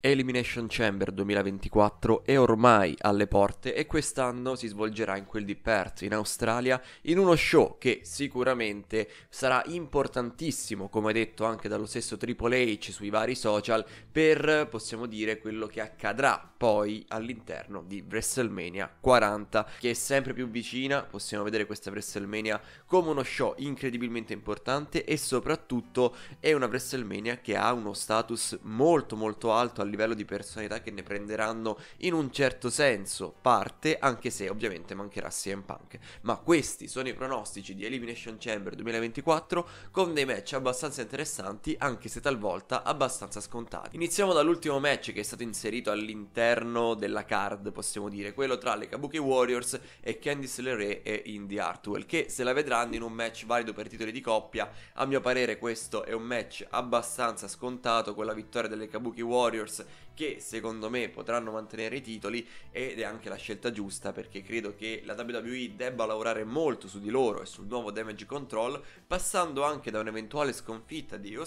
Elimination Chamber 2024 è ormai alle porte e quest'anno si svolgerà in quel di Perth, in Australia, in uno show che sicuramente sarà importantissimo, come detto anche dallo stesso Triple H sui vari social, per, possiamo dire, quello che accadrà poi all'interno di WrestleMania 40, che è sempre più vicina, possiamo vedere questa WrestleMania come uno show incredibilmente importante e soprattutto è una WrestleMania che ha uno status molto molto alto livello di personalità che ne prenderanno in un certo senso parte, anche se ovviamente mancherà CM Punk. Ma questi sono i pronostici di Elimination Chamber 2024 con dei match abbastanza interessanti, anche se talvolta abbastanza scontati. Iniziamo dall'ultimo match che è stato inserito all'interno della card, possiamo dire, quello tra le Kabuki Warriors e Candice LeRae e Indy Hartwell, che se la vedranno in un match valido per titoli di coppia. A mio parere questo è un match abbastanza scontato con la vittoria delle Kabuki Warriors che secondo me potranno mantenere i titoli ed è anche la scelta giusta perché credo che la WWE debba lavorare molto su di loro e sul nuovo damage control passando anche da un'eventuale sconfitta di Io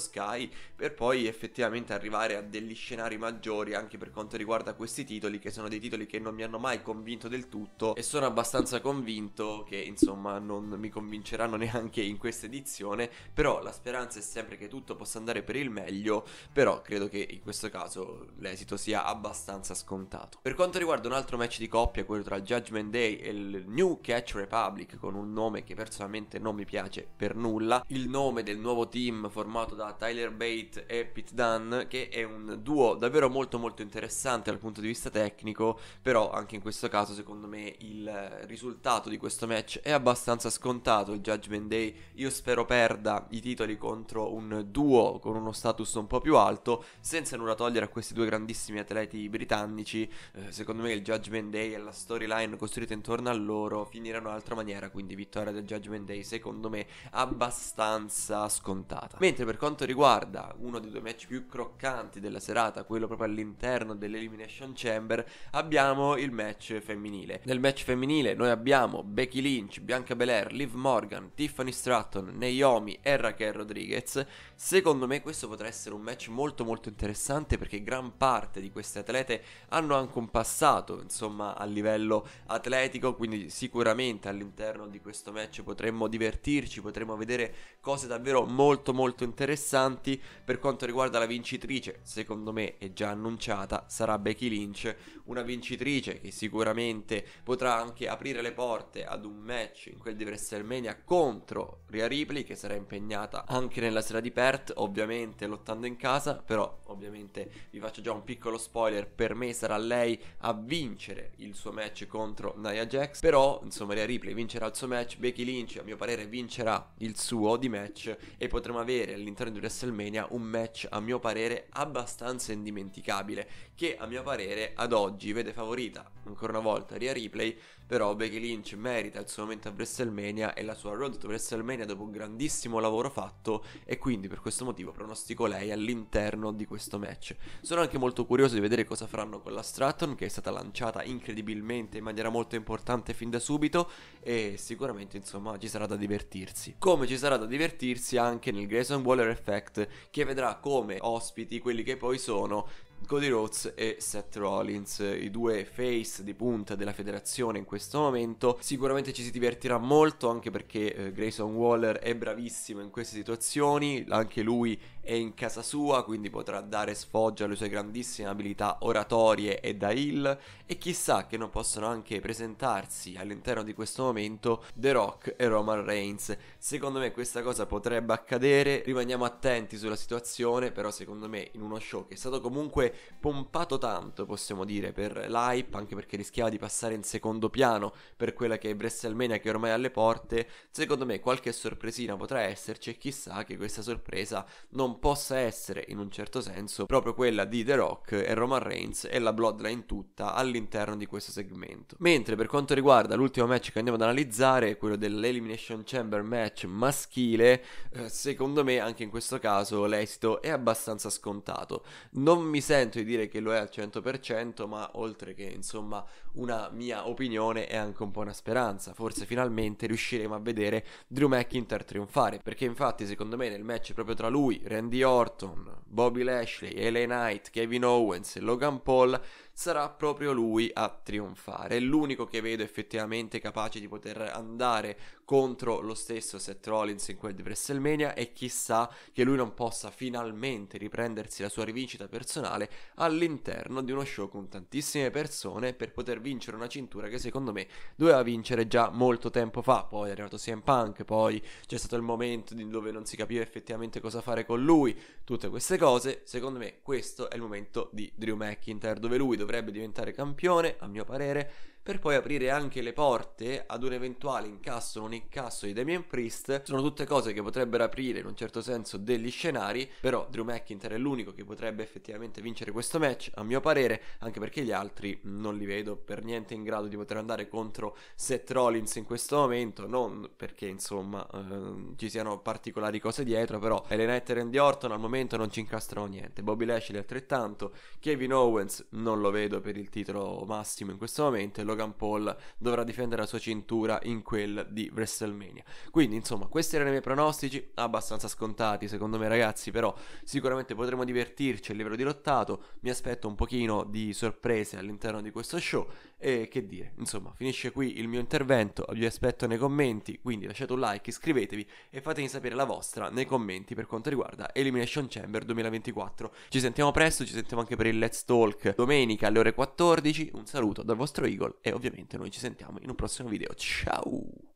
per poi effettivamente arrivare a degli scenari maggiori anche per quanto riguarda questi titoli che sono dei titoli che non mi hanno mai convinto del tutto e sono abbastanza convinto che insomma non mi convinceranno neanche in questa edizione però la speranza è sempre che tutto possa andare per il meglio però credo che in questo caso l'esito sia abbastanza scontato. Per quanto riguarda un altro match di coppia, quello tra Judgment Day e il New Catch Republic, con un nome che personalmente non mi piace per nulla, il nome del nuovo team formato da Tyler Bate e Pete Dunn, che è un duo davvero molto molto interessante dal punto di vista tecnico, però anche in questo caso secondo me il risultato di questo match è abbastanza scontato, il Judgment Day io spero perda i titoli contro un duo con uno status un po' più alto, senza nulla togliere a questi questi due grandissimi atleti britannici, eh, secondo me il Judgment Day e la storyline costruita intorno a loro finiranno in un'altra maniera, quindi vittoria del Judgment Day secondo me abbastanza scontata. Mentre per quanto riguarda uno dei due match più croccanti della serata, quello proprio all'interno dell'Elimination Chamber, abbiamo il match femminile. Nel match femminile noi abbiamo Becky Lynch, Bianca Belair, Liv Morgan, Tiffany Stratton, Naomi e Raquel Rodriguez. Secondo me questo potrà essere un match molto molto interessante perché gran gran parte di queste atlete hanno anche un passato, insomma, a livello atletico, quindi sicuramente all'interno di questo match potremmo divertirci, potremmo vedere cose davvero molto molto interessanti. Per quanto riguarda la vincitrice, secondo me è già annunciata, sarà Becky Lynch, una vincitrice che sicuramente potrà anche aprire le porte ad un match in quel di WrestleMania contro Rhea Ripley che sarà impegnata anche nella sera di Perth, ovviamente lottando in casa, però ovviamente vi faccio faccio già un piccolo spoiler, per me sarà lei a vincere il suo match contro Nia Jax, però insomma Rhea Ripley vincerà il suo match, Becky Lynch a mio parere vincerà il suo di match e potremo avere all'interno di WrestleMania un match a mio parere abbastanza indimenticabile che a mio parere ad oggi vede favorita ancora una volta Rhea Ripley, però Becky Lynch merita il suo momento a WrestleMania e la sua road to WrestleMania dopo un grandissimo lavoro fatto e quindi per questo motivo pronostico lei all'interno di questo match. Sono anche molto curioso di vedere cosa faranno con la Stratton che è stata lanciata incredibilmente in maniera molto importante fin da subito e sicuramente insomma ci sarà da divertirsi. Come ci sarà da divertirsi anche nel Grayson Waller Effect che vedrà come ospiti quelli che poi sono Cody Rhodes e Seth Rollins, i due face di punta della federazione in questo momento. Sicuramente ci si divertirà molto anche perché eh, Grayson Waller è bravissimo in queste situazioni, anche lui è in casa sua, quindi potrà dare sfoggio alle sue grandissime abilità oratorie e da heal e chissà che non possano anche presentarsi all'interno di questo momento The Rock e Roman Reigns. Secondo me questa cosa potrebbe accadere, rimaniamo attenti sulla situazione, però secondo me in uno show che è stato comunque pompato tanto, possiamo dire, per l'hype, anche perché rischiava di passare in secondo piano per quella che è WrestleMania che è ormai alle porte, secondo me qualche sorpresina potrà esserci e chissà che questa sorpresa non possa essere in un certo senso proprio quella di The Rock e Roman Reigns e la Bloodline tutta all'interno di questo segmento. Mentre per quanto riguarda l'ultimo match che andiamo ad analizzare, quello dell'Elimination Chamber match maschile, eh, secondo me anche in questo caso l'esito è abbastanza scontato. Non mi sento sento di dire che lo è al 100%, ma oltre che insomma una mia opinione è anche un po' una speranza. Forse finalmente riusciremo a vedere Drew McIntyre trionfare, perché infatti secondo me nel match proprio tra lui, Randy Orton, Bobby Lashley, LA Knight, Kevin Owens e Logan Paul sarà proprio lui a trionfare. È l'unico che vedo effettivamente capace di poter andare contro lo stesso Seth Rollins in quel di WrestleMania e chissà che lui non possa finalmente riprendersi la sua rivincita personale all'interno di uno show con tantissime persone per poter vincere una cintura che secondo me doveva vincere già molto tempo fa. Poi è arrivato CM Punk, poi c'è stato il momento dove non si capiva effettivamente cosa fare con lui, tutte queste cose. Secondo me questo è il momento di Drew McIntyre dove lui dovrebbe dovrebbe diventare campione, a mio parere, per poi aprire anche le porte ad un eventuale incasso o non incasso di Damien Priest. Sono tutte cose che potrebbero aprire in un certo senso degli scenari, però Drew McIntyre è l'unico che potrebbe effettivamente vincere questo match, a mio parere, anche perché gli altri non li vedo per niente in grado di poter andare contro Seth Rollins in questo momento, non perché insomma eh, ci siano particolari cose dietro, però Ellen e Randy Orton al momento non ci incastrano niente, Bobby Lashley altrettanto, Kevin Owens non lo vedo per il titolo massimo in questo momento Logan Paul dovrà difendere la sua cintura in quel di WrestleMania. Quindi, insomma, questi erano i miei pronostici, abbastanza scontati secondo me ragazzi, però sicuramente potremo divertirci a livello di lottato, mi aspetto un pochino di sorprese all'interno di questo show e che dire, insomma, finisce qui il mio intervento, vi aspetto nei commenti, quindi lasciate un like, iscrivetevi e fatemi sapere la vostra nei commenti per quanto riguarda Elimination Chamber 2024. Ci sentiamo presto, ci sentiamo anche per il Let's Talk domenica alle ore 14, un saluto dal vostro Eagle e ovviamente noi ci sentiamo in un prossimo video. Ciao!